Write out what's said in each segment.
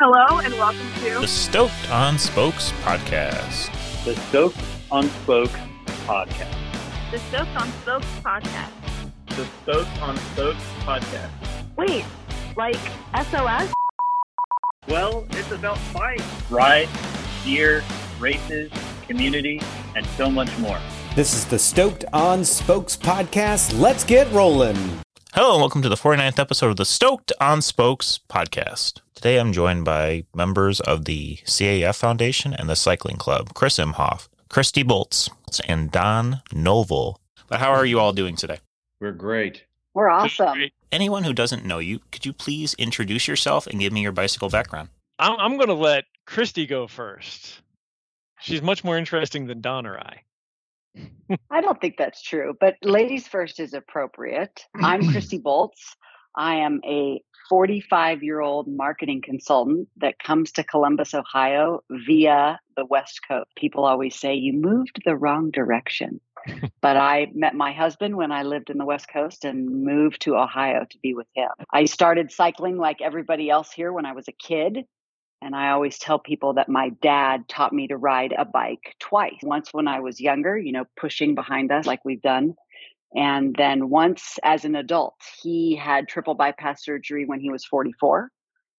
Hello and welcome to the Stoked on Spokes podcast. The Stoked on Spokes podcast. the Stoked on Spokes podcast. The Stoked on Spokes podcast. Wait, like SOS? Well, it's about bikes, rides, gear, races, community, and so much more. This is the Stoked on Spokes podcast. Let's get rolling. Hello and welcome to the 49th episode of the Stoked on Spokes podcast. Today I'm joined by members of the CAF Foundation and the Cycling Club, Chris Imhoff, Kristie Boltz, and Don Novel. But how are you all doing today? We're great. We're awesome. Anyone who doesn't know you, could you please introduce yourself and give me your bicycle background? I'm, I'm going to let Kristie go first. She's much more interesting than Don or I. I don't think that's true, but ladies first is appropriate. I'm Kristie Boltz. I am a 45 year old marketing consultant that comes to Columbus, Ohio via the West Coast. People always say you moved the wrong direction. but I met my husband when I lived in the West Coast and moved to Ohio to be with him. I started cycling like everybody else here when I was a kid. And I always tell people that my dad taught me to ride a bike twice. Once when I was younger, you know, pushing behind us like we've done. And then once as an adult, he had triple bypass surgery when he was 44.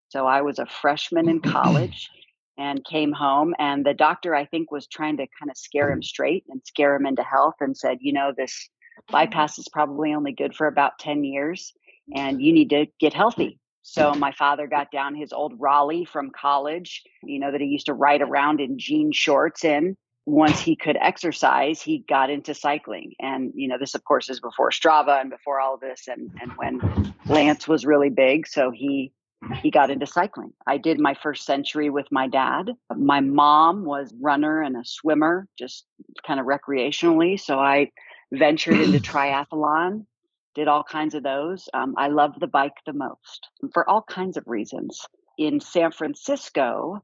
So I was a freshman in college and came home. And the doctor, I think, was trying to kind of scare him straight and scare him into health and said, you know, this bypass is probably only good for about 10 years and you need to get healthy. So my father got down his old Raleigh from college, you know, that he used to ride around in jean shorts in. Once he could exercise, he got into cycling. And, you know, this of course is before Strava and before all of this and and when Lance was really big. So he he got into cycling. I did my first century with my dad. My mom was runner and a swimmer, just kind of recreationally. So I ventured into triathlon did all kinds of those. Um, I love the bike the most for all kinds of reasons. In San Francisco,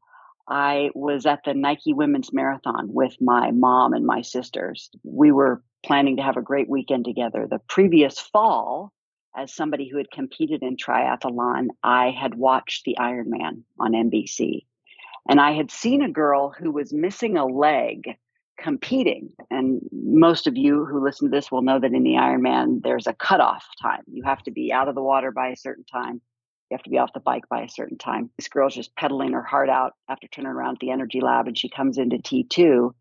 I was at the Nike Women's Marathon with my mom and my sisters. We were planning to have a great weekend together. The previous fall, as somebody who had competed in triathlon, I had watched the Ironman on NBC. And I had seen a girl who was missing a leg competing. And most of you who listen to this will know that in the Ironman, there's a cutoff time. You have to be out of the water by a certain time. You have to be off the bike by a certain time. This girl's just pedaling her heart out after turning around at the energy lab, and she comes into T2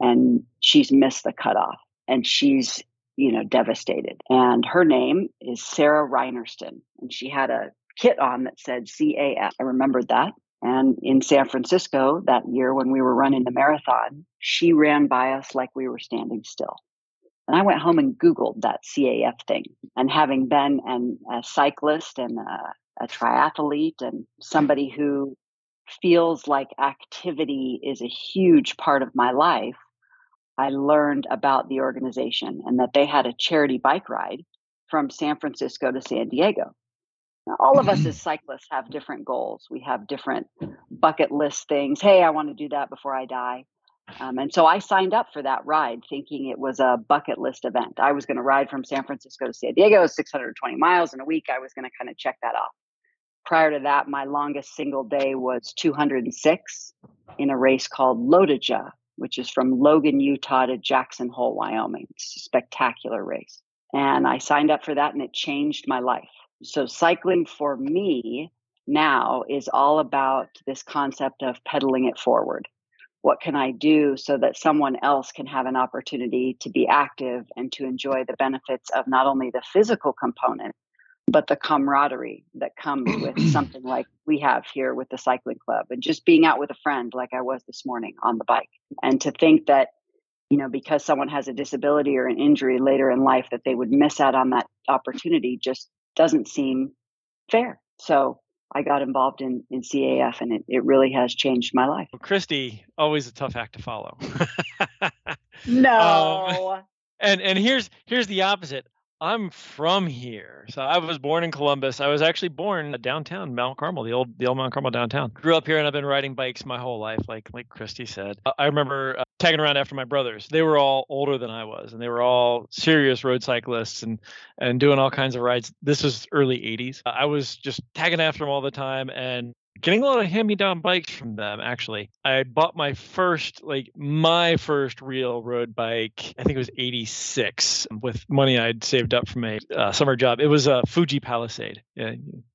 and she's missed the cutoff and she's, you know, devastated. And her name is Sarah Reinertsen, and she had a kit on that said CAF. I remembered that. And in San Francisco that year when we were running the marathon, she ran by us like we were standing still. And I went home and Googled that CAF thing. And having been an, a cyclist and a, a triathlete and somebody who feels like activity is a huge part of my life, I learned about the organization and that they had a charity bike ride from San Francisco to San Diego. Now, all of us as cyclists have different goals. We have different bucket list things. Hey, I want to do that before I die. Um, and so I signed up for that ride thinking it was a bucket list event. I was going to ride from San Francisco to San Diego, 620 miles in a week. I was going to kind of check that off. Prior to that, my longest single day was 206 in a race called LOTOJA, which is from Logan, Utah to Jackson Hole, Wyoming. It's a spectacular race. And I signed up for that and it changed my life. So cycling for me now is all about this concept of pedaling it forward. What can I do so that someone else can have an opportunity to be active and to enjoy the benefits of not only the physical component, but the camaraderie that comes with something like we have here with the cycling club and just being out with a friend like I was this morning on the bike. And to think that, you know, because someone has a disability or an injury later in life that they would miss out on that opportunity just doesn't seem fair. So I got involved in, in CAF and it, it really has changed my life. Well, Kristie, always a tough act to follow. No. Um, and and here's here's the opposite. I'm from here, so I was born in Columbus. I was actually born downtown Mount Carmel, the old the old Mount Carmel downtown. Grew up here, and I've been riding bikes my whole life, like like Kristie said. I remember uh, tagging around after my brothers. They were all older than I was, and they were all serious road cyclists and and doing all kinds of rides. This was early '80s. I was just tagging after them all the time, and getting a lot of hand-me-down bikes from them actually. I bought my first like my first real road bike i think it was 86 with money i'd saved up from a uh, summer job. It was a fuji palisade. Yeah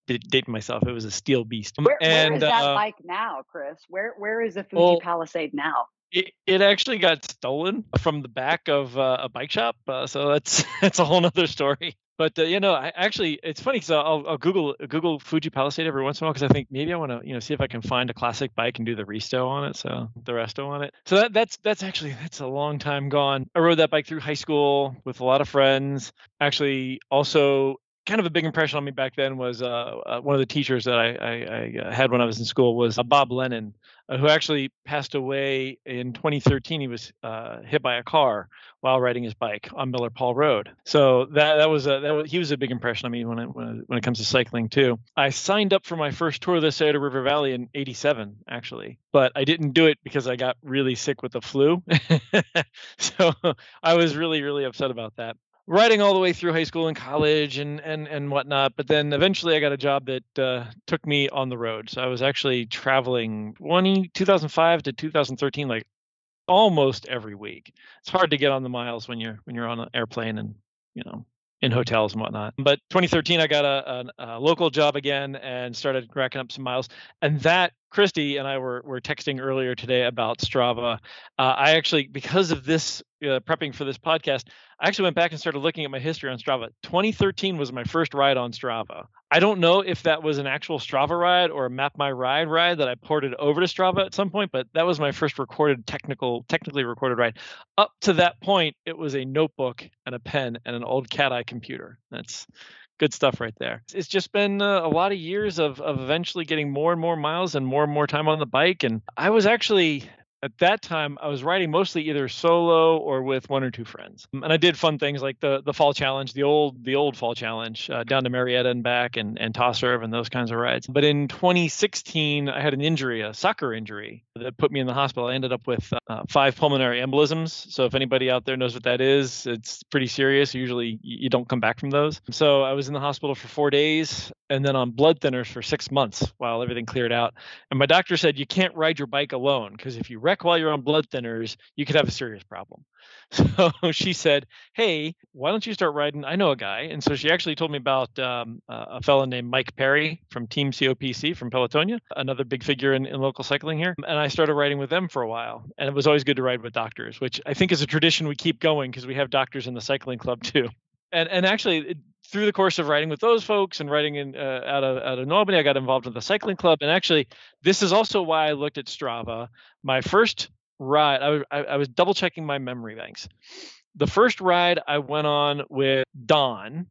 dating myself it was a steel beast. Where, and where is that uh, bike now, Chris? Where where is the Fuji well, Palisade now? it, it actually got stolen from the back of uh, a bike shop uh, so that's that's a whole nother story but uh, you know I, actually it's funny because I'll, I'll google google fuji palisade every once in a while because i think maybe i want to you know see if i can find a classic bike and do the resto on it so the resto on it. So that, that's that's actually that's a long time gone. I rode that bike through high school with a lot of friends. Actually also kind of a big impression on me back then was uh, uh, one of the teachers that I, I, I, had when I was in school was uh, Bob Lennon, uh, who actually passed away in 2013. He was uh, hit by a car while riding his bike on Miller Paul Road. So that that was a, that was, he was a big impression on me when it, when it, when it comes to cycling too. I signed up for my first tour of the Scioto River Valley in '87 actually, but I didn't do it because I got really sick with the flu. so I was really really upset about that writing all the way through high school and college and and and whatnot. But then eventually I got a job that uh, took me on the road. So I was actually traveling 20, 2005 to 2013, like almost every week. It's hard to get on the miles when you're when you're on an airplane and you know in hotels and whatnot. But 2013, I got a, a, a, local job again and started racking up some miles. And that Kristie and I were were texting earlier today about Strava. Uh, I actually, because of this uh, prepping for this podcast, I actually went back and started looking at my history on Strava. 2013 was my first ride on Strava. I don't know if that was an actual Strava ride or a Map My Ride ride that I ported over to Strava at some point, but that was my first recorded technical, technically recorded ride. Up to that point, it was a notebook and a pen and an old CatEye computer. That's good stuff right there. It's just been uh, a lot of years of, of eventually getting more and more miles and more and more time on the bike. And I was actually at that time I was riding mostly either solo or with one or two friends. And I did fun things like the the fall challenge, the old the old fall challenge uh, down to Marietta and back and and TOSRV and those kinds of rides. But in 2016 I had an injury, a soccer injury that put me in the hospital. I ended up with uh, five pulmonary embolisms. So if anybody out there knows what that is, it's pretty serious. Usually you don't come back from those. So I was in the hospital for 4 days and then on blood thinners for 6 months while everything cleared out. And my doctor said you can't ride your bike alone because if you wreck while you're on blood thinners, you could have a serious problem. So she said, Hey, why don't you start riding? I know a guy. And so she actually told me about um, a fellow named Mike Perry from Team COPC from Pelotonia, another big figure in, in local cycling here. And I started riding with them for a while. And it was always good to ride with doctors, which I think is a tradition we keep going because we have doctors in the cycling club too. And, and actually, it, through the course of writing with those folks and writing in uh, out of out of Albany, I got involved with the cycling club. And actually, this is also why I looked at Strava. My first ride, I was I, I was double checking my memory banks. The first ride I went on with Don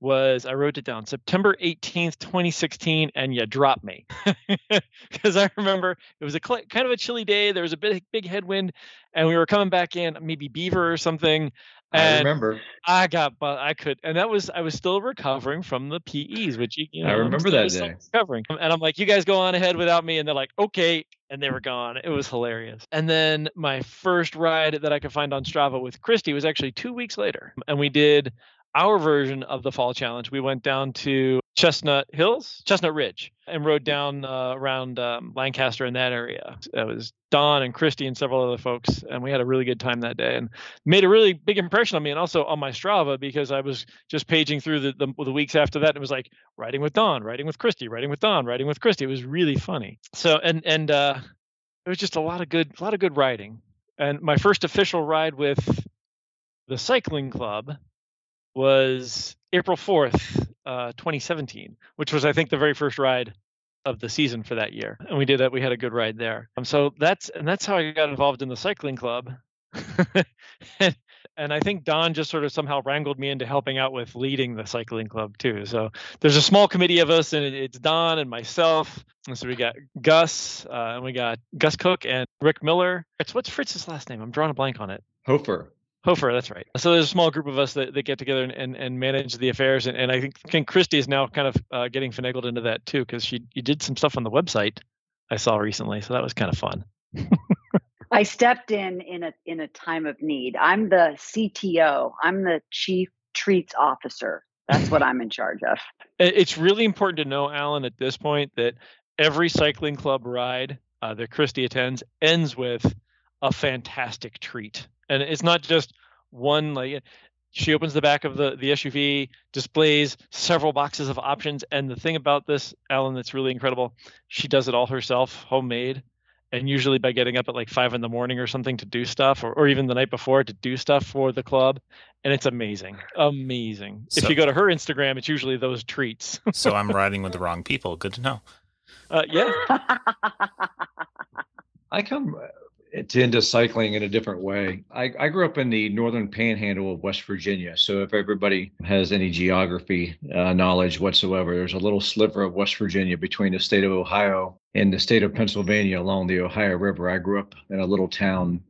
was I wrote it down September 18th, 2016, and you dropped me because I remember it was a cl- kind of a chilly day. There was a big big headwind, and we were coming back in maybe Beaver or something, and I remember. I got, but I could, and that was I was still recovering from the PEs, which you, you know, I remember that day. Recovering, and I'm like, you guys go on ahead without me, and they're like, okay, and they were gone. It was hilarious. And then my first ride that I could find on Strava with Kristie was actually two weeks later, and we did our version of the fall challenge. We went down to Chestnut Hills, Chestnut Ridge, and rode down uh, around um, Lancaster in that area. It was Don and Kristie and several other folks, and we had a really good time that day and made a really big impression on me and also on my Strava because I was just paging through the, the, the weeks after that. And it was like riding with Don, riding with Kristie, riding with Don, riding with Kristie. It was really funny. So and and uh, it was just a lot of good, a lot of good riding. And my first official ride with the cycling club was April 4th, uh, 2017, which was, I think, the very first ride of the season for that year. And we did that. We had a good ride there. Um, so that's, and that's how I got involved in the cycling club. and, and I think Don just sort of somehow wrangled me into helping out with leading the cycling club too. So there's a small committee of us, and it's Don and myself. And so we got Gus, uh, and we got Gus Cook and Rick Miller. It's what's Fritz's last name? I'm drawing a blank on it. Hofer. Hofer, that's right. So there's a small group of us that, that get together and, and, and manage the affairs, and, and I think, think Kristie is now kind of uh, getting finagled into that too because she you did some stuff on the website I saw recently, so that was kind of fun. I stepped in in a in a time of need. I'm the CTO. I'm the chief treats officer. That's what I'm in charge of. It's really important to know, Allen, at this point that every cycling club ride uh, that Kristie attends ends with a fantastic treat, and it's not just one like she opens the back of the the SUV, displays several boxes of options, and the thing about this, Allen, that's really incredible, she does it all herself, homemade, and usually by getting up at like five in the morning or something to do stuff, or, or even the night before to do stuff for the club, and it's amazing, amazing. So- if you go to her Instagram, it's usually those treats. so I'm riding with the wrong people. Good to know. uh, yeah, I come to into cycling in a different way. I, I grew up in the northern panhandle of West Virginia. So if everybody has any geography uh, knowledge whatsoever, there's a little sliver of West Virginia between the state of Ohio and the state of Pennsylvania along the Ohio River. I grew up in a little town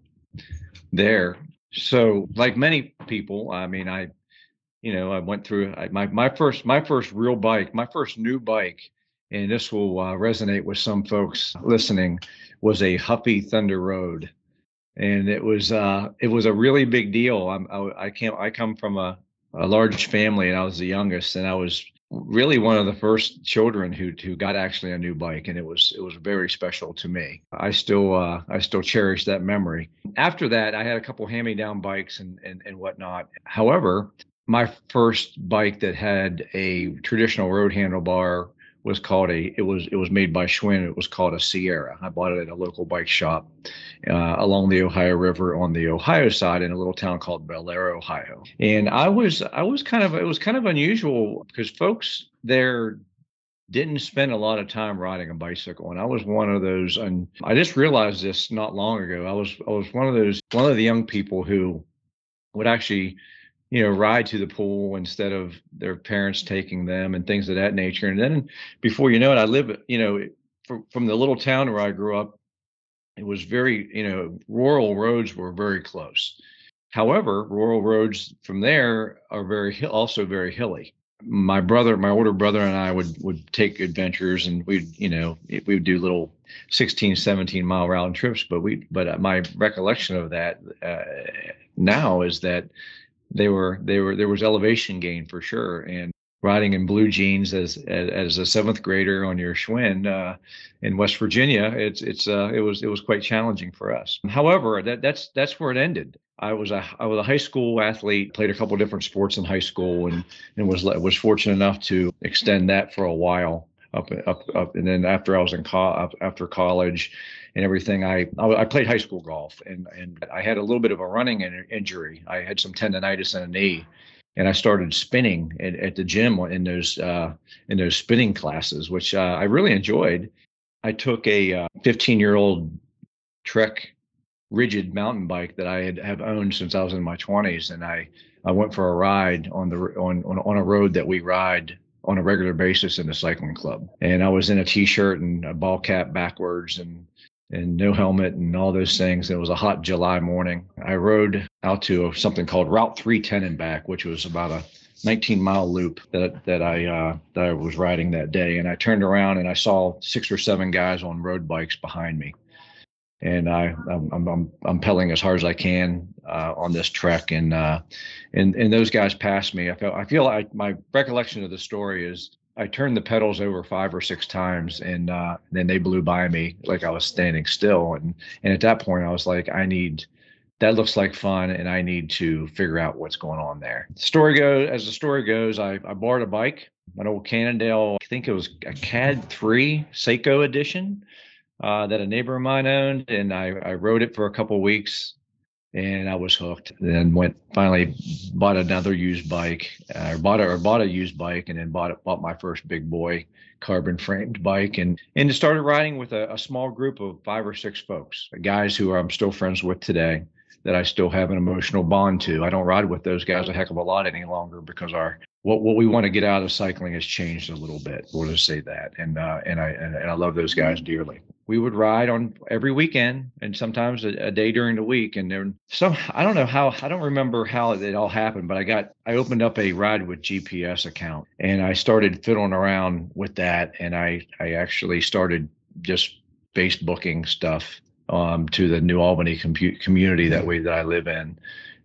there. So like many people, I mean, I, you know, I went through I, my my first my first real bike, my first new bike, and this will uh, resonate with some folks listening was a Huffy Thunder Road, and it was uh, it was a really big deal. I'm, I I came I come from a, a large family, and I was the youngest, and I was really one of the first children who who got actually a new bike, and it was it was very special to me. I still uh, I still cherish that memory. After that, I had a couple hand me down bikes and, and and whatnot. However, my first bike that had a traditional road handlebar was called a it was it was made by Schwinn. It was called a Sierra. I bought it at a local bike shop uh, along the Ohio River on the Ohio side in a little town called Bellaire, Ohio. And I was I was kind of it was kind of unusual because folks there didn't spend a lot of time riding a bicycle and I was one of those and I just realized this not long ago. I was I was one of those one of the young people who would actually you know ride to the pool instead of their parents taking them and things of that nature. And then before you know it i live you know from, from the little town where i grew up it was very you know rural roads were very close. However rural roads from there are very also very hilly. My brother my older brother and i would would take adventures and we'd you know we would do little 16 17 mile round trips but we but my recollection of that uh, now is that they were they were there was elevation gain for sure and riding in blue jeans as as, as a seventh grader on your Schwinn uh, in West Virginia it's it's uh, it was it was quite challenging for us. However that that's that's where it ended. I was a I was a high school athlete played a couple different sports in high school and and was was fortunate enough to extend that for a while up up up and then after I was in co- after college and everything. I I played high school golf, and and I had a little bit of a running in- injury. I had some tendonitis in a knee, and I started spinning at, at the gym in those uh, in those spinning classes, which uh, I really enjoyed. I took a 15 year old Trek rigid mountain bike that I had have owned since I was in my 20s, and I I went for a ride on the on, on a road that we ride on a regular basis in the cycling club. And I was in a t-shirt and a ball cap backwards and and no helmet and all those things. It was a hot July morning. I rode out to something called Route 310 and back, which was about a 19 mile loop that that I uh, that I was riding that day. And I turned around and I saw six or seven guys on road bikes behind me. And I I'm I'm, I'm pedaling as hard as I can uh, on this trek, and uh, and and those guys passed me. I felt I feel like my recollection of the story is I turned the pedals over five or six times, and uh, then they blew by me like I was standing still. And and at that point, I was like, I need that looks like fun, and I need to figure out what's going on there. Story goes as the story goes. I I borrowed a bike, an old Cannondale. I think it was a CAD three Saeco edition uh, that a neighbor of mine owned, and I I rode it for a couple weeks and I was hooked. Then went finally bought another used bike, uh, or bought a, or bought a used bike, and then bought bought my first big boy carbon framed bike, and and started riding with a, a small group of five or six folks, guys who I'm still friends with today. That I still have an emotional bond to. I don't ride with those guys a heck of a lot any longer because our what what we want to get out of cycling has changed a little bit. We'll just say that, and uh, and I and, and I love those guys dearly we would ride on every weekend and sometimes a, a, day during the week. And then some, I don't know how, I don't remember how it all happened, but I got, I opened up a ride with GPS account and I started fiddling around with that. And I, I actually started just base booking stuff um, to the New Albany compu- community that we, that I live in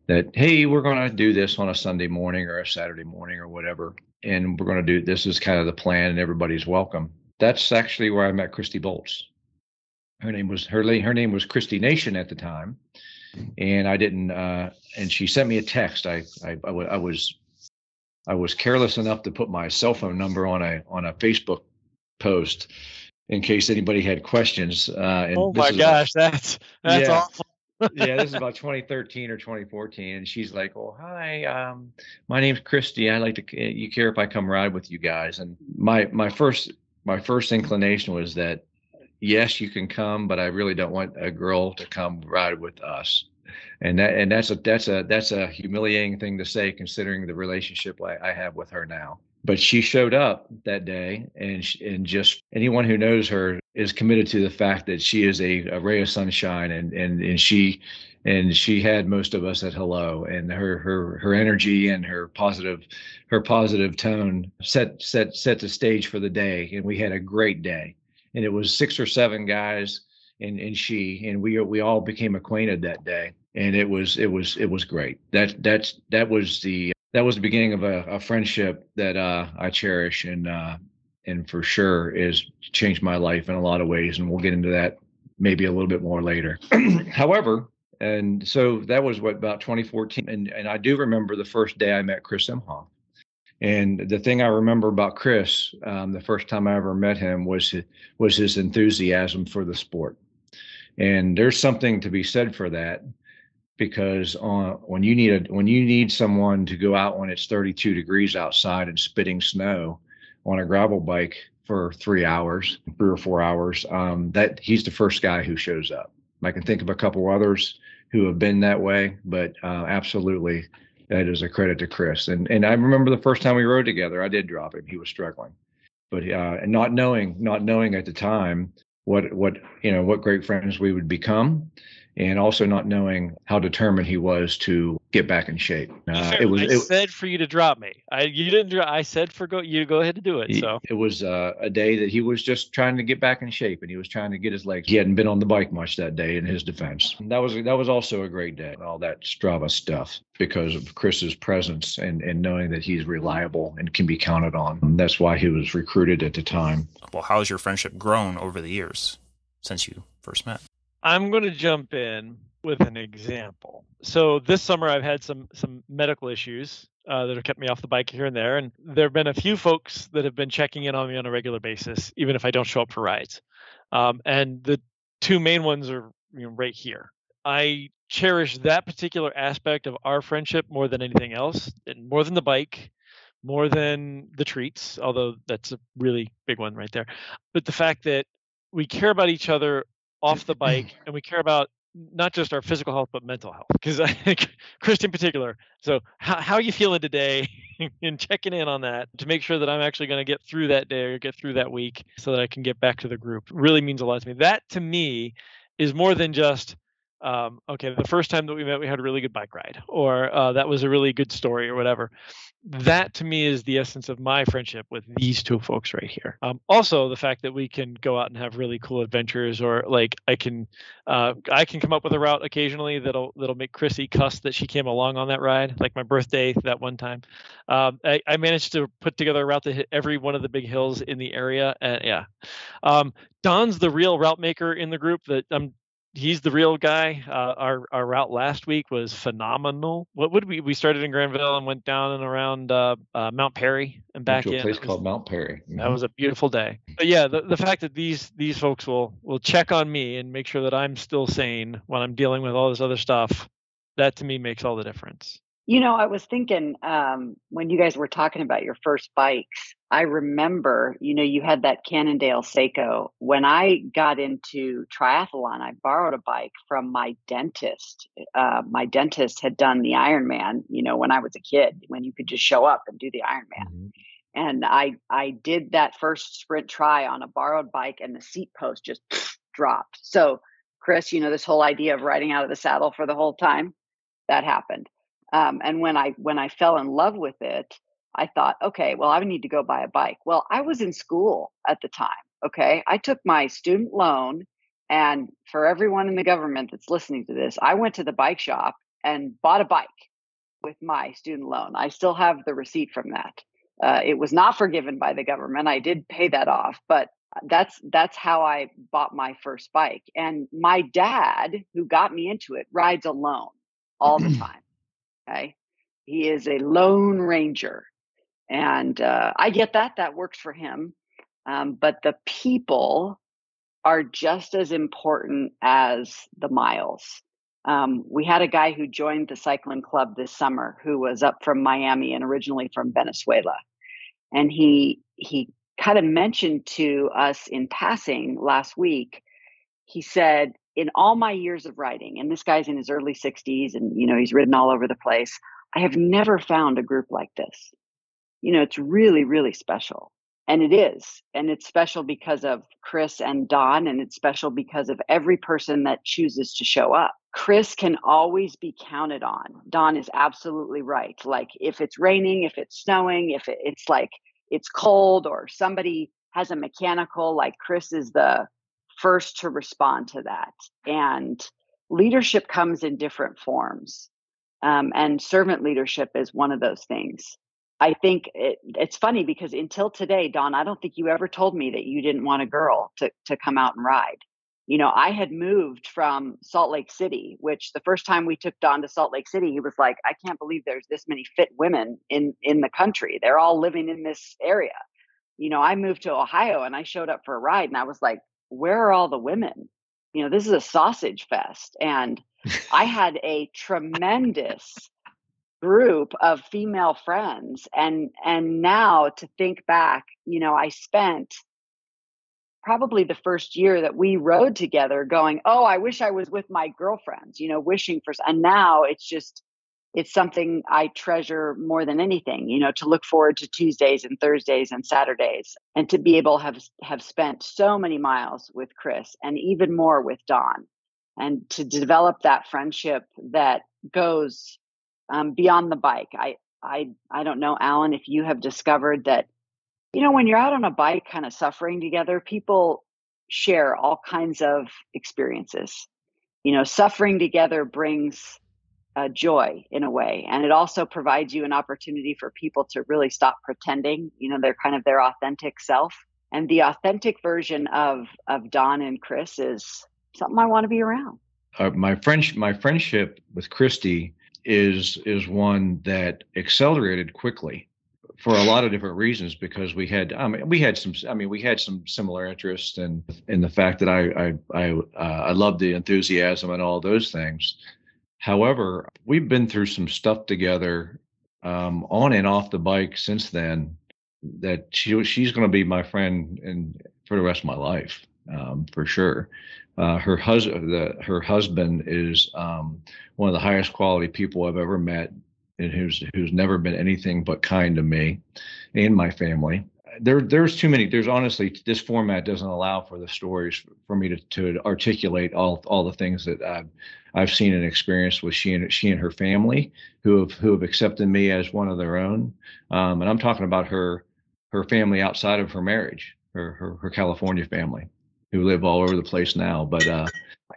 that, Hey, we're going to do this on a Sunday morning or a Saturday morning or whatever. And we're going to do, this is kind of the plan and everybody's welcome that's actually where I met Kristie Boltz. Her name was her her name was Kristie Nation at the time, and I didn't. Uh, and she sent me a text. I I, I, w- I was I was careless enough to put my cell phone number on a on a Facebook post in case anybody had questions. Uh, and oh my gosh, that's that's Yeah. awful. yeah, this is about 2013 or 2014, and she's like, "Oh, hi, um, my name's Kristie. I like to. You care if I come ride with you guys?" And my my first my first inclination was that yes, you can come, but I really don't want a girl to come ride with us. And that and that's a that's a that's a humiliating thing to say, considering the relationship I, I have with her now. But she showed up that day, and sh and just anyone who knows her is committed to the fact that she is a, a ray of sunshine, and and and she and she had most of us at hello, and her her her energy and her positive her positive tone set set set the stage for the day, and we had a great day. And it was six or seven guys and and she and we we all became acquainted that day. And it was it was it was great. That that's that was the that was the beginning of a, a friendship that uh i cherish and uh and for sure is changed my life in a lot of ways and we'll get into that maybe a little bit more later. However and so that was what about 2014 and and i do remember the first day i met chris imhoff and the thing I remember about Chris, um, the first time I ever met him, was his, was his enthusiasm for the sport. And there's something to be said for that, because on, when you need a when you need someone to go out when it's 32 degrees outside and spitting snow on a gravel bike for three hours, three or four hours, um, that he's the first guy who shows up. I can think of a couple others who have been that way, but uh, absolutely that is a credit to Chris. And and I remember the first time we rode together, I did drop him. He was struggling, but uh, and not knowing not knowing at the time what what you know what great friends we would become, and also not knowing how determined he was to get back in shape. Uh, it was I it, said for you to drop me. I you didn't. dro- I said for go you to go ahead and do it. So it was uh, a day that he was just trying to get back in shape, and he was trying to get his legs. He hadn't been on the bike much that day. In his defense, that was that was also a great day. All that Strava stuff because of Chris's presence and and knowing that he's reliable and can be counted on. And that's why he was recruited at the time. Well, how has your friendship grown over the years since you first met? I'm going to jump in with an example. So this summer I've had some some medical issues uh, that have kept me off the bike here and there, and there have been a few folks that have been checking in on me on a regular basis, even if I don't show up for rides. Um, and the two main ones are you know, right here. I cherish that particular aspect of our friendship more than anything else, and more than the bike, more than the treats, although that's a really big one right there. But the fact that we care about each other off the bike and we care about not just our physical health but mental health because i think chris in particular. So how, how are you feeling today? And checking in on that to make sure that i'm actually going to get through that day or get through that week so that i can get back to the group really means a lot to me. That to me is more than just um, okay the first time that we met we had a really good bike ride or uh, that was a really good story or whatever that to me is the essence of my friendship with these two folks right here. Um, also, the fact that we can go out and have really cool adventures, or like I can, uh, I can come up with a route occasionally that'll that'll make Chrissy cuss that she came along on that ride, like my birthday that one time. Um, I, I managed to put together a route that hit every one of the big hills in the area, and yeah, um, Don's the real route maker in the group. That I'm he's the real guy. Uh, our our route last week was phenomenal. What would we we started in Granville and went down and around uh, uh, Mount Perry and back to a in. place was- called Mount Perry. that was a beautiful day. But yeah, the, the fact that these these folks will will check on me and make sure that I'm still sane when I'm dealing with all this other stuff, that to me makes all the difference. You know, I was thinking um, when you guys were talking about your first bikes, I remember, you know, you had that Cannondale Saeco. When I got into triathlon, I borrowed a bike from my dentist. Uh, my dentist had done the Ironman, you know, when I was a kid, when you could just show up and do the Ironman. Mhm. And I I did that first sprint try on a borrowed bike, and the seat post just dropped. So, Chris, you know, this whole idea of riding out of the saddle for the whole time, that happened. Um, and when I when I fell in love with it, I thought, okay, well, I need to go buy a bike. Well, I was in school at the time. Okay, I took my student loan, and for everyone in the government that's listening to this, I went to the bike shop and bought a bike with my student loan. I still have the receipt from that. Uh, it was not forgiven by the government. I did pay that off, but that's that's how I bought my first bike. And my dad, who got me into it, rides alone all the time. Okay, he is a lone ranger, and uh, I get that. That works for him. Um, but the people are just as important as the miles. Um, we had a guy who joined the cycling club this summer who was up from Miami and originally from Venezuela, and he he kind of mentioned to us in passing last week. He said, "In all my years of riding, and this guy's in his early 60s, and you know he's ridden all over the place. I have never found a group like this. You know, it's really really special." and it is and it's special because of chris and don and it's special because of every person that chooses to show up chris can always be counted on don is absolutely right like if it's raining if it's snowing if it's like it's cold or somebody has a mechanical like chris is the first to respond to that and leadership comes in different forms um, and servant leadership is one of those things I think it, it's funny because until today, Don, I don't think you ever told me that you didn't want a girl to, to come out and ride. You know, I had moved from Salt Lake City, which the first time we took Don to Salt Lake City, he was like, I can't believe there's this many fit women in, in the country. They're all living in this area. You know, I moved to Ohio and I showed up for a ride and I was like, where are all the women? You know, this is a sausage fest. And I had a tremendous group of female friends and and now to think back you know i spent probably the first year that we rode together going oh i wish i was with my girlfriends you know wishing for and now it's just it's something i treasure more than anything you know to look forward to tuesdays and thursdays and saturdays and to be able to have have spent so many miles with chris and even more with don and to develop that friendship that goes um, beyond the bike. I, I, I don't know, Allen, if you have discovered that, you know, when you're out on a bike kind of suffering together, people share all kinds of experiences. You know, suffering together brings uh, joy in a way. And it also provides you an opportunity for people to really stop pretending. You know, they're kind of their authentic self. And the authentic version of of Don and Chris is something I want to be around. Uh, my friendship, my friendship with Kristie is is one that accelerated quickly for a lot of different reasons because we had I mean we had some I mean we had some similar interests and in, in the fact that I I I, uh, I love the enthusiasm and all those things. However, we've been through some stuff together um, on and off the bike since then that she she's going to be my friend and for the rest of my life um, for sure. Uh, her husband, her husband is um, one of the highest quality people I've ever met, and who's who's never been anything but kind to me and my family. There, there's too many. There's honestly, this format doesn't allow for the stories for me to, to articulate all all the things that I've I've seen and experienced with she and she and her family, who have who have accepted me as one of their own. Um, and I'm talking about her her family outside of her marriage, her her, her California family who live all over the place now. But uh,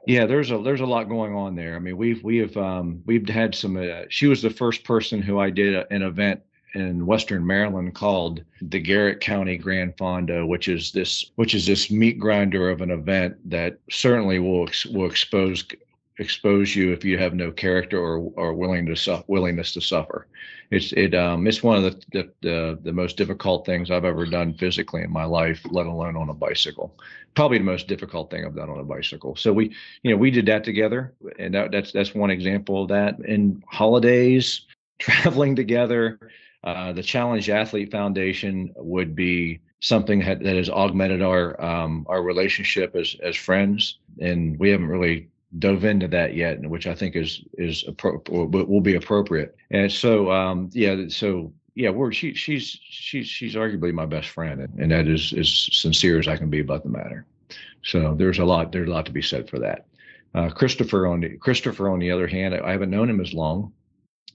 yeah, there's a there's a lot going on there. I mean, we've we have um, we've had some. Uh, she was the first person who I did a, an event in Western Maryland called the Garrett County Gran Fondo, which is this which is this meat grinder of an event that certainly will will expose expose you if you have no character or or willing to su- willingness to suffer. It's it um it's one of the, the the the most difficult things I've ever done physically in my life, let alone on a bicycle. Probably the most difficult thing I've done on a bicycle. So we you know we did that together, and that, that's that's one example of that. In holidays, traveling together, uh, the Challenge Athlete Foundation would be something that, that has augmented our um, our relationship as as friends, and we haven't really dove into that yet, which I think is is appro- will be appropriate. And so, um, yeah, so yeah, we're she she's she's she's arguably my best friend, and, and that is as sincere as I can be about the matter. So there's a lot there's a lot to be said for that. Uh, Christopher on the Christopher on the other hand, I haven't known him as long.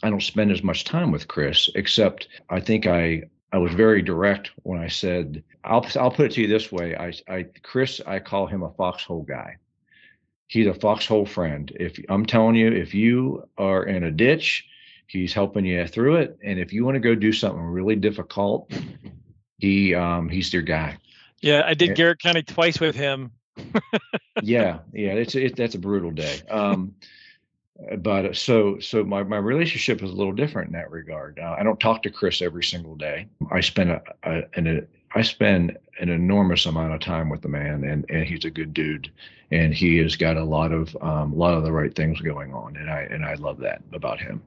I don't spend as much time with Chris, except I think I I was very direct when I said I'll I'll put it to you this way. I I Chris I call him a foxhole guy he's a foxhole friend. If I'm telling you, if you are in a ditch, he's helping you through it. And if you want to go do something really difficult, he um, he's your guy. Yeah, I did. Garrett County twice with him. yeah, yeah, it's it, that's a brutal day. Um, but uh, so so my my relationship is a little different in that regard. Uh, I don't talk to Chris every single day. I spend a, a an a, I spend an enormous amount of time with the man, and and he's a good dude, and he has got a lot of um, a lot of the right things going on, and I and I love that about him.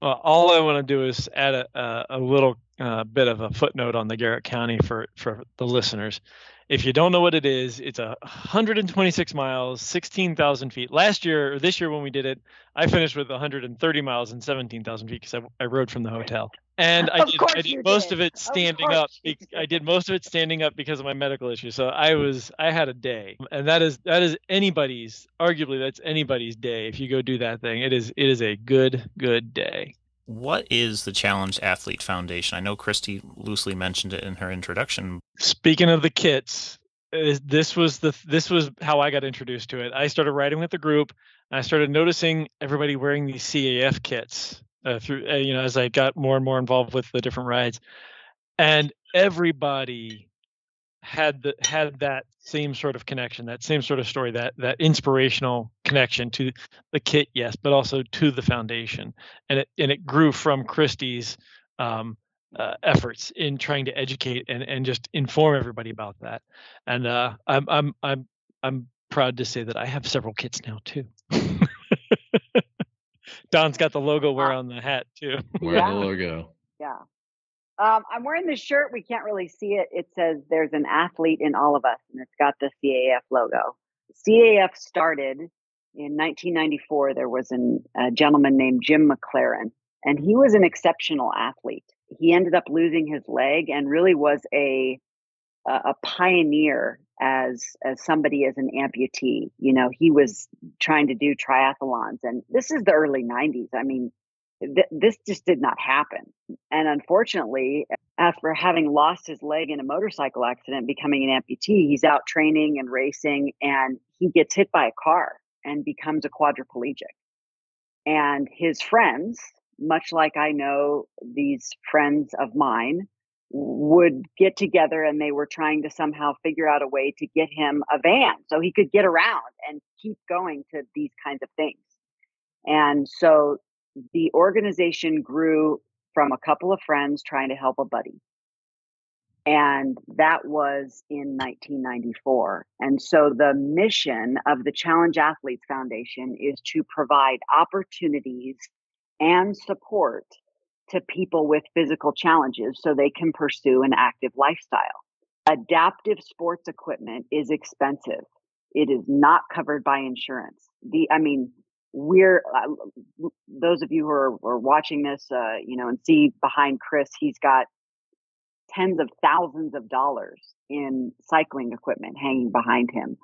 Uh, all I want to do is add a, a, a little uh, bit of a footnote on the Garrett County for, for the listeners. If you don't know what it is, it's a 126 miles, 16,000 feet. Last year, or this year when we did it, I finished with 130 miles and 17,000 feet because I, I rode from the hotel. And I did, I did most did. of it standing up. I did most of it standing up because of my medical issue. So I was, I had a day, and that is that is anybody's. Arguably, that's anybody's day. If you go do that thing, it is it is a good good day. What is the Challenge Athlete Foundation? I know Kristie loosely mentioned it in her introduction. Speaking of the kits, this was the this was how I got introduced to it. I started riding with the group, and I started noticing everybody wearing these CAF kits uh, through uh, you know as I got more and more involved with the different rides, and everybody had the had that same sort of connection, that same sort of story, that that inspirational connection to the kit, yes, but also to the foundation, and it and it grew from Kristie's. Um, uh, efforts in trying to educate and, and just inform everybody about that. And uh, I'm I'm I'm I'm proud to say that I have several kits now too. Don's got the logo wear on the hat too. Where Yeah. the logo? Yeah. Um, I'm wearing this shirt. We can't really see it. It says there's an athlete in all of us, and it's got the CAF logo. CAF started in 1994. There was an, a gentleman named Jim MacLaren, and he was an exceptional athlete. He ended up losing his leg and really was a a pioneer as as somebody as an amputee. You know, he was trying to do triathlons, and this is the early 90s. I mean, th- this just did not happen. And unfortunately, after having lost his leg in a motorcycle accident, becoming an amputee, he's out training and racing, and he gets hit by a car and becomes a quadriplegic. And his friends, much like I know these friends of mine, would get together and they were trying to somehow figure out a way to get him a van so he could get around and keep going to these kinds of things. And so the organization grew from a couple of friends trying to help a buddy. And that was in 1994. And so the mission of the Challenge Athletes Foundation is to provide opportunities and support to people with physical challenges so they can pursue an active lifestyle. Adaptive sports equipment is expensive. It is not covered by insurance. The, I mean, we're uh, those of you who are, are watching this, uh, you know, and see behind Chris, he's got tens of thousands of dollars in cycling equipment hanging behind him.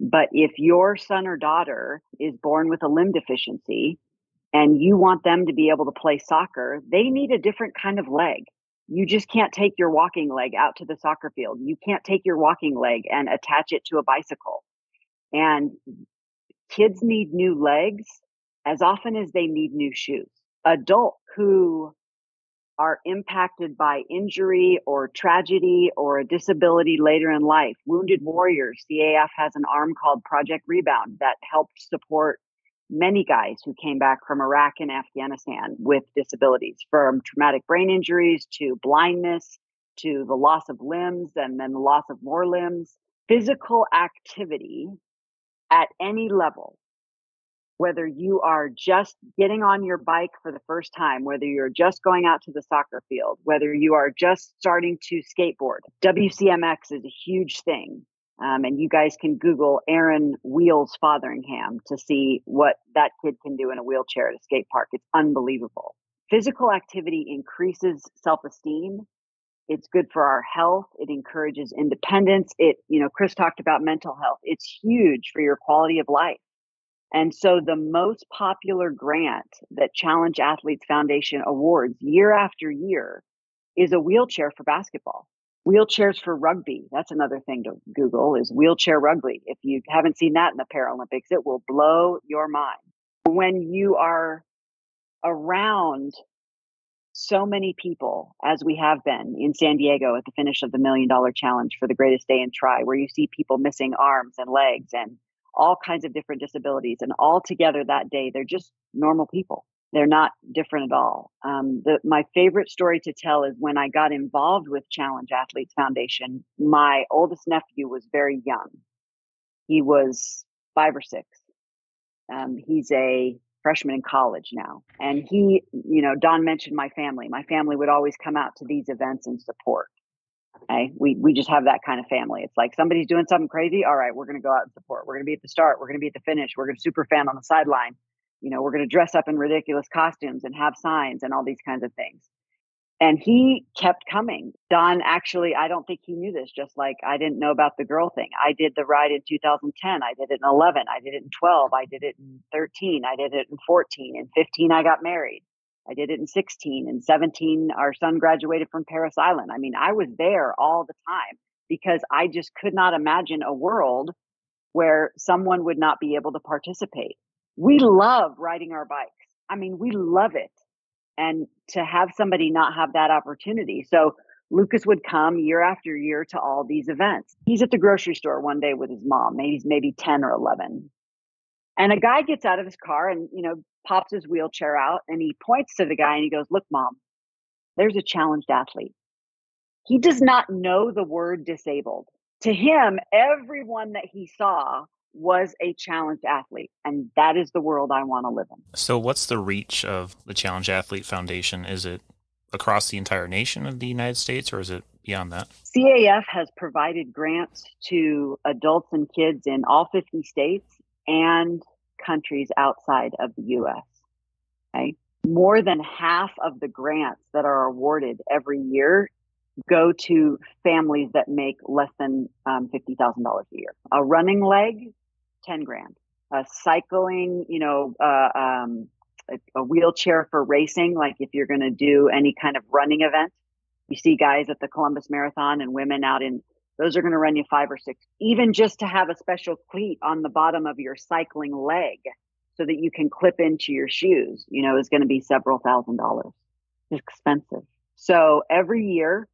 But if your son or daughter is born with a limb deficiency and you want them to be able to play soccer, they need a different kind of leg. You just can't take your walking leg out to the soccer field. You can't take your walking leg and attach it to a bicycle. And kids need new legs as often as they need new shoes. Adults who are impacted by injury or tragedy or a disability later in life. Wounded Warriors, CAF has an arm called Project Rebound that helped support many guys who came back from Iraq and Afghanistan with disabilities, from traumatic brain injuries to blindness to the loss of limbs and then the loss of more limbs. Physical activity at any level whether you are just getting on your bike for the first time, whether you're just going out to the soccer field, whether you are just starting to skateboard. WCMX is a huge thing. Um, and you guys can Google Aaron Wheels Fotheringham to see what that kid can do in a wheelchair at a skate park. It's unbelievable. Physical activity increases self esteem. It's good for our health. It encourages independence. It, you know, Chris talked about mental health. It's huge for your quality of life. And so the most popular grant that Challenge Athletes Foundation awards year after year is a wheelchair for basketball. Wheelchairs for rugby. That's another thing to Google is wheelchair rugby. If you haven't seen that in the Paralympics, it will blow your mind. When you are around so many people, as we have been in San Diego at the finish of the Million Dollar Challenge for the greatest day in Tri, where you see people missing arms and legs and all kinds of different disabilities. And all together that day, they're just normal people. They're not different at all. Um, the, my favorite story to tell is when I got involved with Challenge Athletes Foundation, my oldest nephew was very young. He was five or six. Um, he's a freshman in college now. And he, you know, Don mentioned my family. My family would always come out to these events and support. Okay. We, we just have that kind of family. It's like somebody's doing something crazy. All right, we're going to go out and support. We're going to be at the start. We're going to be at the finish. We're going to super fan on the sideline. You know, we're going to dress up in ridiculous costumes and have signs and all these kinds of things and he kept coming. Don actually, I don't think he knew this, just like I didn't know about the girl thing. I did the ride in 2010. I did it in 11. I did it in 12. I did it in 13. I did it in 14. In 15, I got married. I did it in 16. In 17, our son graduated from Parris Island. I mean, I was there all the time because I just could not imagine a world where someone would not be able to participate. We love riding our bikes. I mean, we love it and to have somebody not have that opportunity. So Lucas would come year after year to all these events. He's at the grocery store one day with his mom. Maybe he's maybe 10 or 11. And a guy gets out of his car and, you know, pops his wheelchair out and he points to the guy and he goes, Look, mom, there's a challenged athlete. He does not know the word disabled. To him, everyone that he saw was a challenged athlete. And that is the world I want to live in. So, what's the reach of the Challenge Athlete Foundation? Is it across the entire nation of the United States or is it beyond that? CAF has provided grants to adults and kids in all 50 states and countries outside of the US. Okay. More than half of the grants that are awarded every year go to families that make less than um, $50,000 a year. A running leg 10 grand. Uh, cycling, you know, uh, um, a, a, wheelchair for racing, like if you're going to do any kind of running event, you see guys at the Columbus Marathon and women out in those are going to run you five or six. Even just to have a special cleat on the bottom of your cycling leg so that you can clip into your shoes, you know, is going to be several thousand dollars. It's expensive. So every year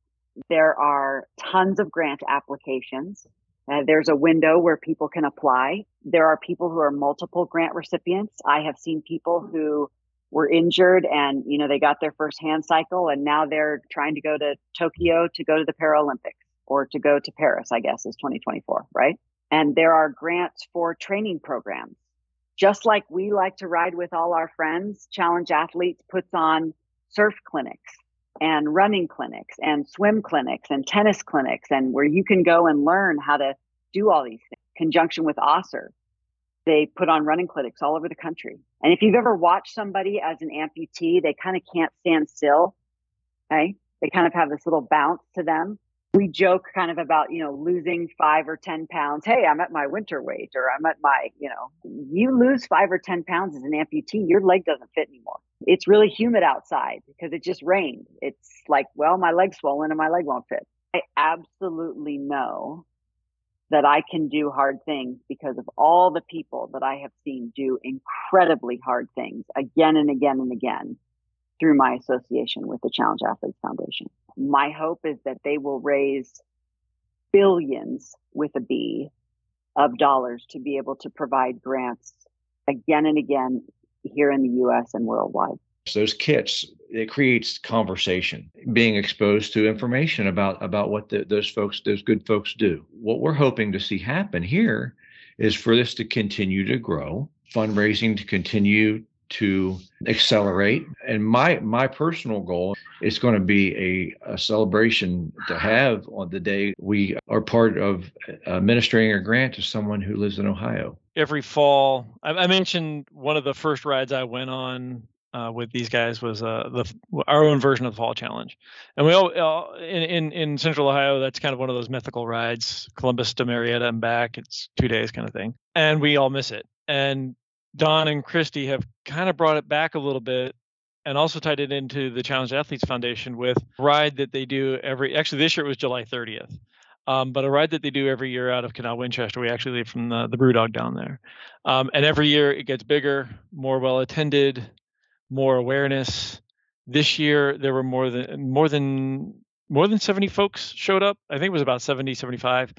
there are tons of grant applications uh, there's a window where people can apply. There are people who are multiple grant recipients. I have seen people who were injured and, you know, they got their first hand cycle and now they're trying to go to Tokyo to go to the Paralympics or to go to Paris, I guess is 2024, right? And there are grants for training programs. Just like we like to ride with all our friends, Challenge Athletes puts on surf clinics and running clinics and swim clinics and tennis clinics and where you can go and learn how to do all these things. Conjunction with Össur, they put on running clinics all over the country. And if you've ever watched somebody as an amputee, they kind of can't stand still. Okay. They kind of have this little bounce to them we joke kind of about, you know, losing five or 10 pounds. Hey, I'm at my winter weight or I'm at my, you know, you lose five or 10 pounds as an amputee, your leg doesn't fit anymore. It's really humid outside because it just rained. It's like, well, my leg's swollen and my leg won't fit. I absolutely know that I can do hard things because of all the people that I have seen do incredibly hard things again and again and again through my association with the Challenge Athletes Foundation. My hope is that they will raise billions with a B of dollars to be able to provide grants again and again here in the US and worldwide. So Those kits, it creates conversation, being exposed to information about about what the, those folks, those good folks do. What we're hoping to see happen here is for this to continue to grow, fundraising to continue to accelerate. And my my personal goal is going to be a, a celebration to have on the day we are part of administering a grant to someone who lives in Ohio. Every fall, I, I mentioned one of the first rides I went on uh, with these guys was uh, the our own version of the fall challenge, and we all uh, in, in in Central Ohio. That's kind of one of those mythical rides, Columbus to Marietta and back. It's two days kind of thing, and we all miss it. And Don and Kristie have kind of brought it back a little bit and also tied it into the Challenge Athletes Foundation with ride that they do every actually this year it was July 30th. Um, but a ride that they do every year out of Canal Winchester. We actually leave from the, the Brewdog down there. Um, and every year it gets bigger, more well attended, more awareness. This year there were more than more than more than 70 folks showed up. I think it was about 70, 75.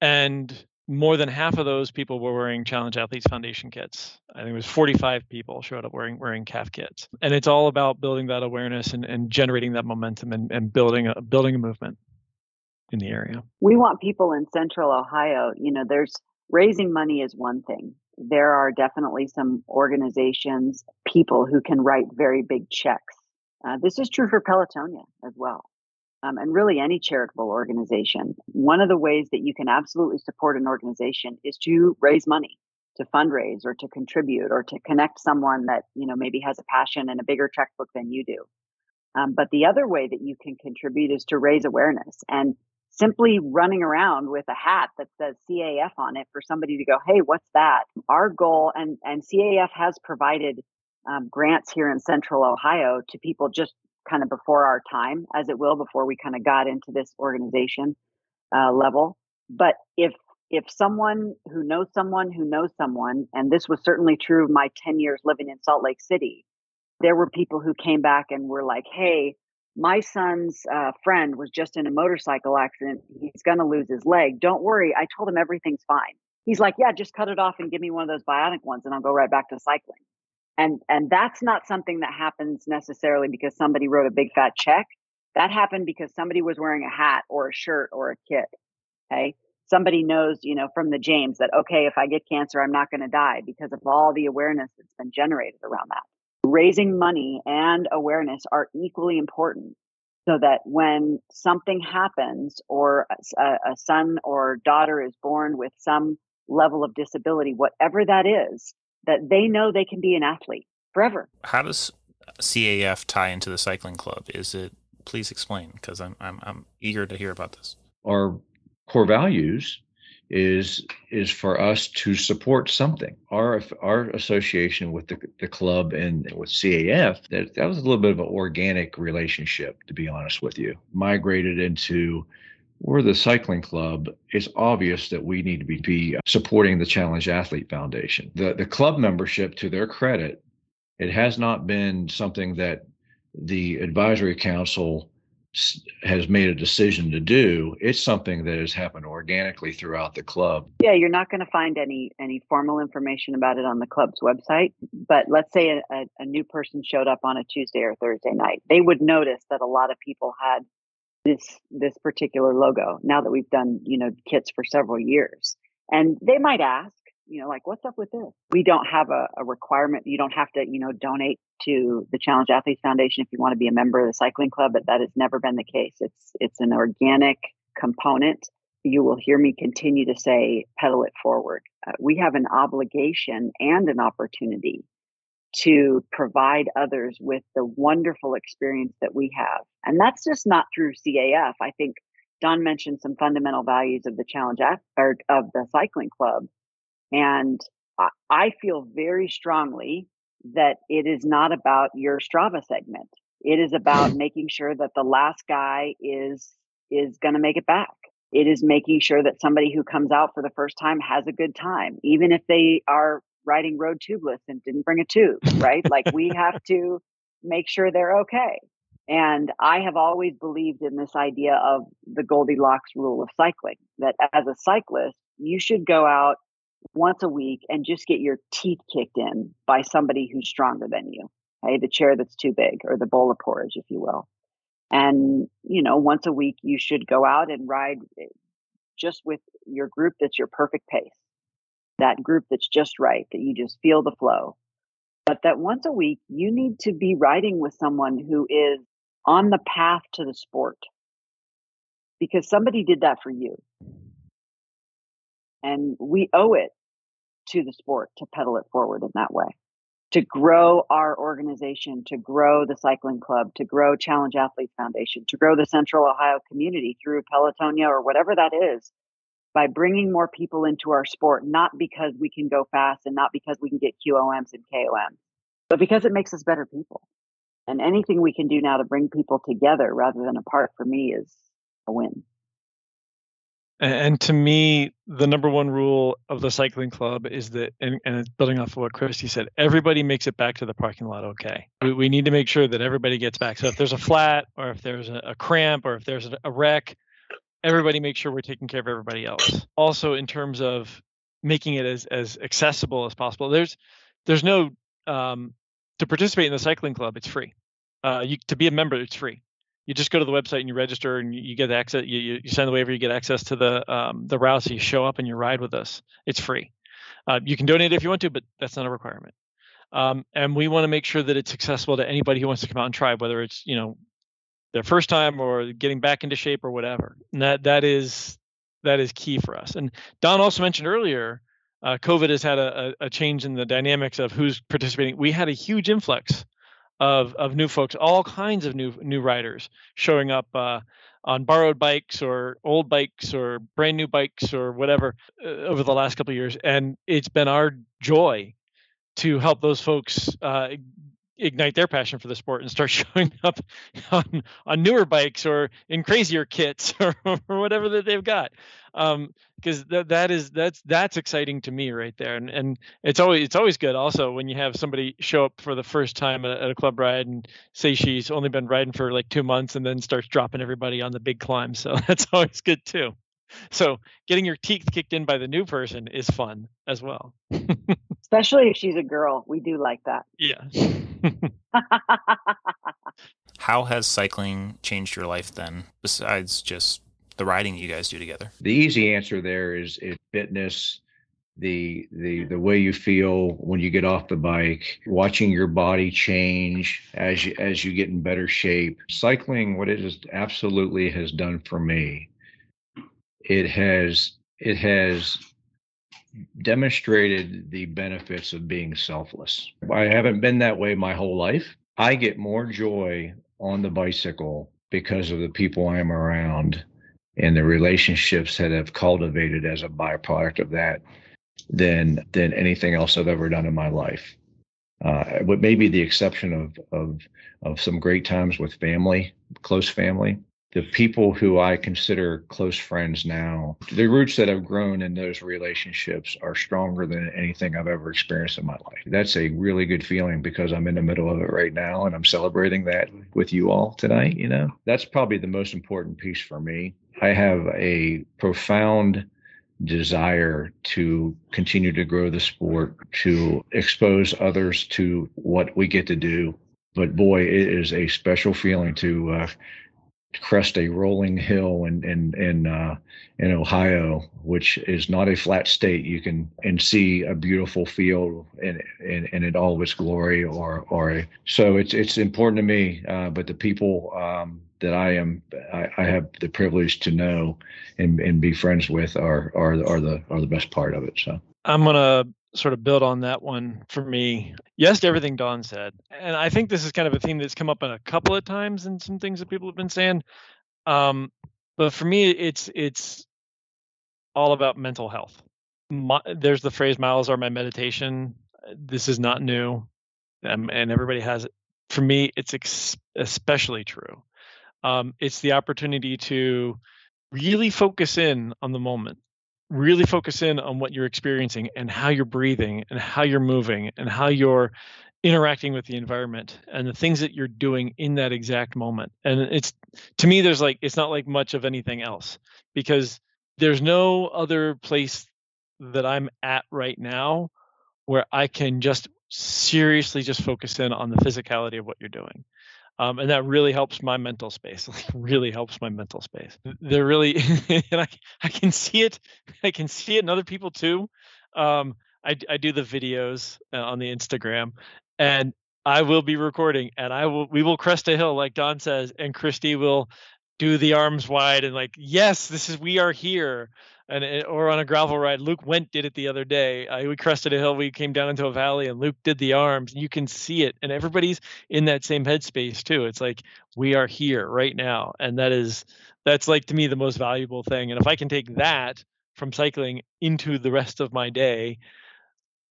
And more than half of those people were wearing Challenge Athletes Foundation kits. I think it was 45 people showed up wearing wearing CAF kits. And it's all about building that awareness and, and generating that momentum and, and building a building a movement in the area. We want people in central Ohio, you know, there's raising money is one thing. There are definitely some organizations, people who can write very big checks. Uh, this is true for Pelotonia as well um, and really any charitable organization. One of the ways that you can absolutely support an organization is to raise money, to fundraise or to contribute or to connect someone that, you know, maybe has a passion and a bigger checkbook than you do. Um, but the other way that you can contribute is to raise awareness and simply running around with a hat that says CAF on it for somebody to go, Hey, what's that? Our goal and, and CAF has provided um, grants here in central Ohio to people just kind of before our time, as it will, before we kind of got into this organization uh, level. But if if someone who knows someone who knows someone, and this was certainly true of my 10 years living in Salt Lake City, there were people who came back and were like, hey, my son's uh, friend was just in a motorcycle accident. He's going to lose his leg. Don't worry. I told him everything's fine. He's like, yeah, just cut it off and give me one of those bionic ones and I'll go right back to cycling and and that's not something that happens necessarily because somebody wrote a big fat check. That happened because somebody was wearing a hat or a shirt or a kit okay? Somebody knows you know from the james that okay if i get cancer i'm not going to die because of all the awareness that's been generated around that. Raising money and awareness are equally important so that when something happens or a, a son or daughter is born with some level of disability whatever that is that they know they can be an athlete forever. How does CAF tie into the cycling club? Is it? Please explain, because I'm I'm I'm eager to hear about this. Our core values is is for us to support something. Our our association with the, the club and with CAF that that was a little bit of an organic relationship, to be honest with you. Migrated into we're the cycling club, it's obvious that we need to be, be uh, supporting the Challenge Athlete Foundation. The, the club membership, to their credit, it has not been something that the advisory council has made a decision to do. It's something that has happened organically throughout the club. Yeah you're not going to find any any formal information about it on the club's website but let's say a, a new person showed up on a tuesday or thursday night. They would notice that a lot of people had this this particular logo now that we've done you know kits for several years. And they might ask you know like what's up with this? We don't have a, a requirement. You don't have to you know donate to the challenge athletes foundation if you want to be a member of the cycling club but that has never been the case. It's it's an organic component. You will hear me continue to say pedal it forward. Uh, we have an obligation and an opportunity to provide others with the wonderful experience that we have. And that's just not through CAF. I think Don mentioned some fundamental values of the challenge or of the cycling club. And I feel very strongly that it is not about your Strava segment. It is about making sure that the last guy is is going to make it back. It is making sure that somebody who comes out for the first time has a good time, even if they are riding road tubeless and didn't bring a tube, right? like we have to make sure they're okay. And I have always believed in this idea of the Goldilocks rule of cycling that as a cyclist, you should go out once a week and just get your teeth kicked in by somebody who's stronger than you. Okay, the chair that's too big or the bowl of porridge, if you will. And, you know, once a week, you should go out and ride eh, just with your group that's your perfect pace that group that's just right, that you just feel the flow. But that once a week, you need to be riding with someone who is on the path to the sport because somebody did that for you. And we owe it to the sport to pedal it forward in that way, to grow our organization, to grow the cycling club, to grow Challenge Athletes Foundation, to grow the Central Ohio community through Pelotonia or whatever that is by bringing more people into our sport, not because we can go fast and not because we can get QOMs and KOMs, but because it makes us better people. And anything we can do now to bring people together rather than apart for me is a win. And, to me, the number one rule of the cycling club is that, and, and it's building off of what Kristie said, everybody makes it back to the parking lot okay. We, we need to make sure that everybody gets back. So if there's a flat, or if there's a, a cramp, or if there's a wreck, everybody make sure we're taking care of everybody else. Also, in terms of making it as as accessible as possible, there's there's no um, to participate in the cycling club. It's free. Uh, you to be a member, it's free you just go to the website and you register and you get access you, you sign the waiver you get access to the um, the routes you show up and you ride with us it's free uh, you can donate if you want to but that's not a requirement um, and we want to make sure that it's accessible to anybody who wants to come out and try whether it's you know their first time or getting back into shape or whatever. And that that is that is key for us. And don also mentioned earlier uh, covid has had a, a change in the dynamics of who's participating. We had a huge influx of of new folks, all kinds of new new riders showing up uh, on borrowed bikes or old bikes or brand new bikes or whatever uh, over the last couple years, and it's been our joy to help those folks uh, ignite their passion for the sport and start showing up on, on newer bikes or in crazier kits or, or whatever that they've got. Because um, that that is that's that's exciting to me right there. And and it's always it's always good also when you have somebody show up for the first time at a, at a club ride and say she's only been riding for like two months and then starts dropping everybody on the big climb. So that's always good too. So getting your teeth kicked in by the new person is fun as well especially if she's a girl we do like that yeah How has cycling changed your life then, besides just the riding you guys do together? The easy answer there is, is fitness, the the the way you feel when you get off the bike, watching your body change as you as you get in better shape. Cycling, what it is absolutely has done for me, it has it has demonstrated the benefits of being selfless. I haven't been that way my whole life. I get more joy on the bicycle because of the people I'm around and the relationships that have cultivated as a byproduct of that than than anything else I've ever done in my life. Uh, with maybe the exception of of of some great times with family, close family, the people who I consider close friends now, the roots that have grown in those relationships are stronger than anything I've ever experienced in my life. That's a really good feeling because I'm in the middle of it right now and I'm celebrating that with you all tonight. You know, that's probably the most important piece for me. I have a profound desire to continue to grow the sport, to expose others to what we get to do. But boy, it is a special feeling to uh, crest a rolling hill in in in, uh, in Ohio, which is not a flat state. You can and see a beautiful field in in, in, all of its glory. Or or a, so it's it's important to me. Uh, but the people um, that I am I, I, have the privilege to know and, and be friends with are are are the are the best part of it. So I'm gonna sort of build on that one for me. Yes to everything Don said. And I think this is kind of a theme that's come up in a couple of times and some things that people have been saying. Um, but for me, it's it's all about mental health. My, there's the phrase "miles are my meditation." This is not new, um, and everybody has it. For me, it's ex- especially true. Um, it's the opportunity to really focus in on the moment really focus in on what you're experiencing and how you're breathing and how you're moving and how you're interacting with the environment and the things that you're doing in that exact moment. And it's to me there's like it's not like much of anything else because there's no other place that i'm at right now where i can just seriously just focus in on the physicality of what you're doing um, and that really helps my mental space like really helps my mental space. They're really and I, I can see it i can see it in other people too. Um, I, I do the videos uh, on the instagram and i will be recording and i will we will crest a hill like don says and Kristie will do the arms wide and like yes this is we are here and it, or on a gravel ride. Luke Went did it the other day. Uh, we crested a hill, we came down into a valley, and Luke did the arms. You can see it, and everybody's in that same headspace too. It's like we are here right now, and that is that's like to me the most valuable thing. And if I can take that from cycling into the rest of my day,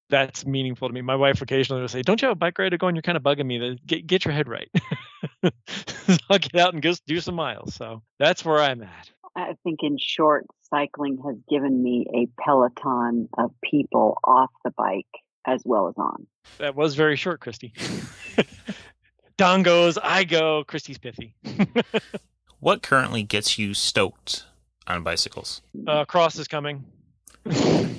that's meaningful to me. My wife occasionally will say, "Don't you have a bike ride to go?" And you're kind of bugging me. Get get your head right. I'll get out and go do some miles. So that's where I'm at. I think in short, cycling has given me a peloton of people off the bike as well as on. That was very short, Kristie. Don goes, I go. Kristie's pithy. What currently gets you stoked on bicycles? uh, Cross is coming. I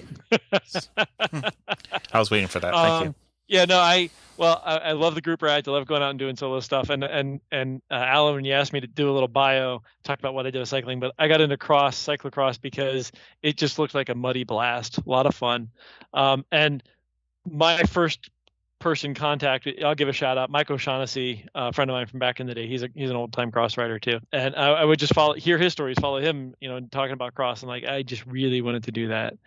was waiting for that. Thank you. Yeah, no, I well, I, I love the group rides. I love going out and doing solo stuff. And and and uh, Allen, when you asked me to do a little bio, talk about what I did with cycling, but I got into cross cyclocross because it just looked like a muddy blast. A lot of fun. Um, and my first person contact, I'll give a shout out, Mike O'Shaughnessy, a friend of mine from back in the day. He's a he's an old time cross rider too, and I, I would just follow hear his stories, follow him, you know, talking about cross, and like I just really wanted to do that.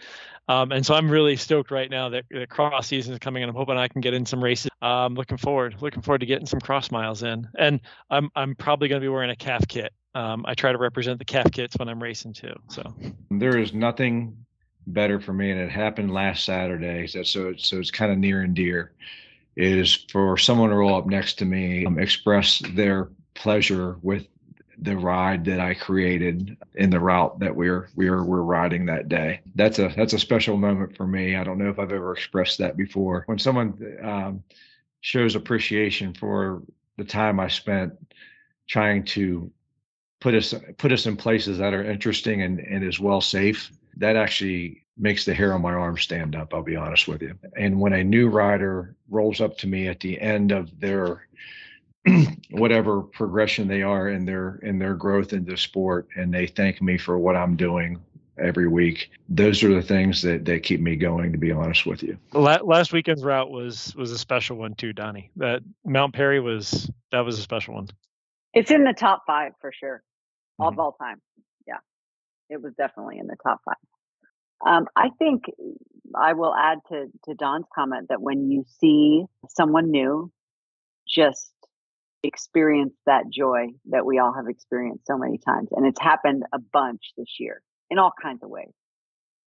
Um, and so I'm really stoked right now that the cross season is coming, and I'm hoping I can get in some races. Um, looking forward, looking forward to getting some cross miles in, and I'm I'm probably going to be wearing a CAF kit. Um, I try to represent the CAF kits when I'm racing too. So There is nothing better for me, and it happened last Saturday. So, so it's kind of near and dear. Is for someone to roll up next to me, um, express their pleasure with the ride that I created in the route that we're we're we're riding that day. That's a that's a special moment for me. I don't know if I've ever expressed that before. When someone um, shows appreciation for the time I spent trying to put us put us in places that are interesting and, and as well safe that actually makes the hair on my arm stand up i'll be honest with you and when a new rider rolls up to me at the end of their whatever progression they are in their in their growth in the sport and they thank me for what i'm doing every week those are the things that that keep me going to be honest with you last weekend's route was was a special one too, Donnie. That Mount Perry was that was a special one. It's in the top five for sure of mm-hmm. all time. Yeah, it was definitely in the top five. Um, I think I will add to to Don's comment that when you see someone new, just experience that joy that we all have experienced so many times, and it's happened a bunch this year in all kinds of ways.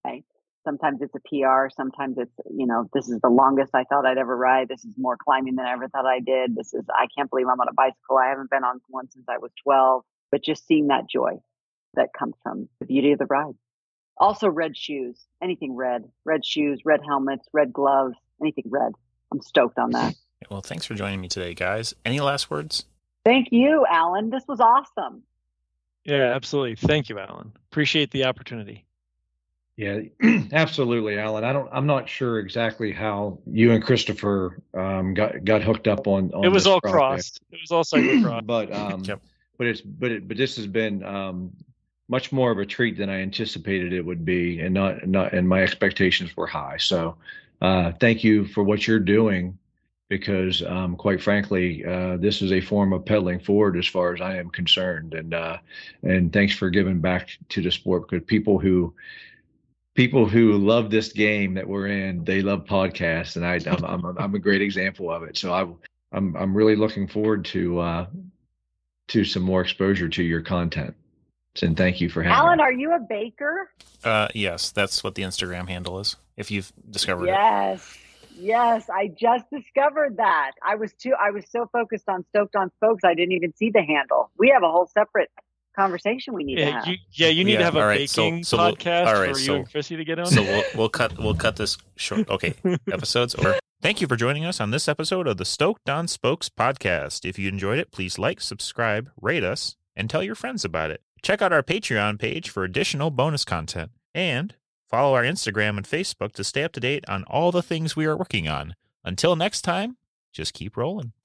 Okay. Sometimes it's a PR. Sometimes it's, you know, this is the longest I thought I'd ever ride. This is more climbing than I ever thought I did. This is, I can't believe I'm on a bicycle. I haven't been on one since I was 12. But just seeing that joy that comes from the beauty of the ride. Also, red shoes, anything red, red shoes, red helmets, red gloves, anything red. I'm stoked on that. Well, thanks for joining me today, guys. Any last words? Thank you, Allen. This was awesome. Yeah, absolutely. Thank you, Allen. Appreciate the opportunity. Yeah, absolutely, Allen. I don't. I'm not sure exactly how you and Christopher um, got got hooked up on. on it was this all project. crossed. It was all cyclocross. but um, Yep. but it's but it, but this has been um, much more of a treat than I anticipated it would be, and not not and my expectations were high. So uh, thank you for what you're doing, because um, quite frankly, uh, this is a form of pedaling forward as far as I am concerned, and uh, and thanks for giving back to the sport because people who people who love this game that we're in, they love podcasts, and I I'm I'm, I'm a great example of it. So I I'm I'm really looking forward to uh, to some more exposure to your content. And thank you for having Allen, me. are you a baker? Uh, yes, that's what the Instagram handle is. If you've discovered it. Yes. Yes, I just discovered that. I was too I was so focused on stoked on spokes I didn't even see the handle. We have a whole separate conversation we need to have. you, yeah, you need Yeah, to have a all right, so- baking so we'll- podcast all right, for so- you and Chrissy to get on. So we'll we'll cut we'll cut this short. Okay, episodes or. Thank you for joining us on this episode of the Stoked on Spokes podcast. If you enjoyed it, please like, subscribe, rate us, and tell your friends about it. Check out our Patreon page for additional bonus content, and follow our Instagram and Facebook to stay up to date on all the things we are working on. Until next time, just keep rolling.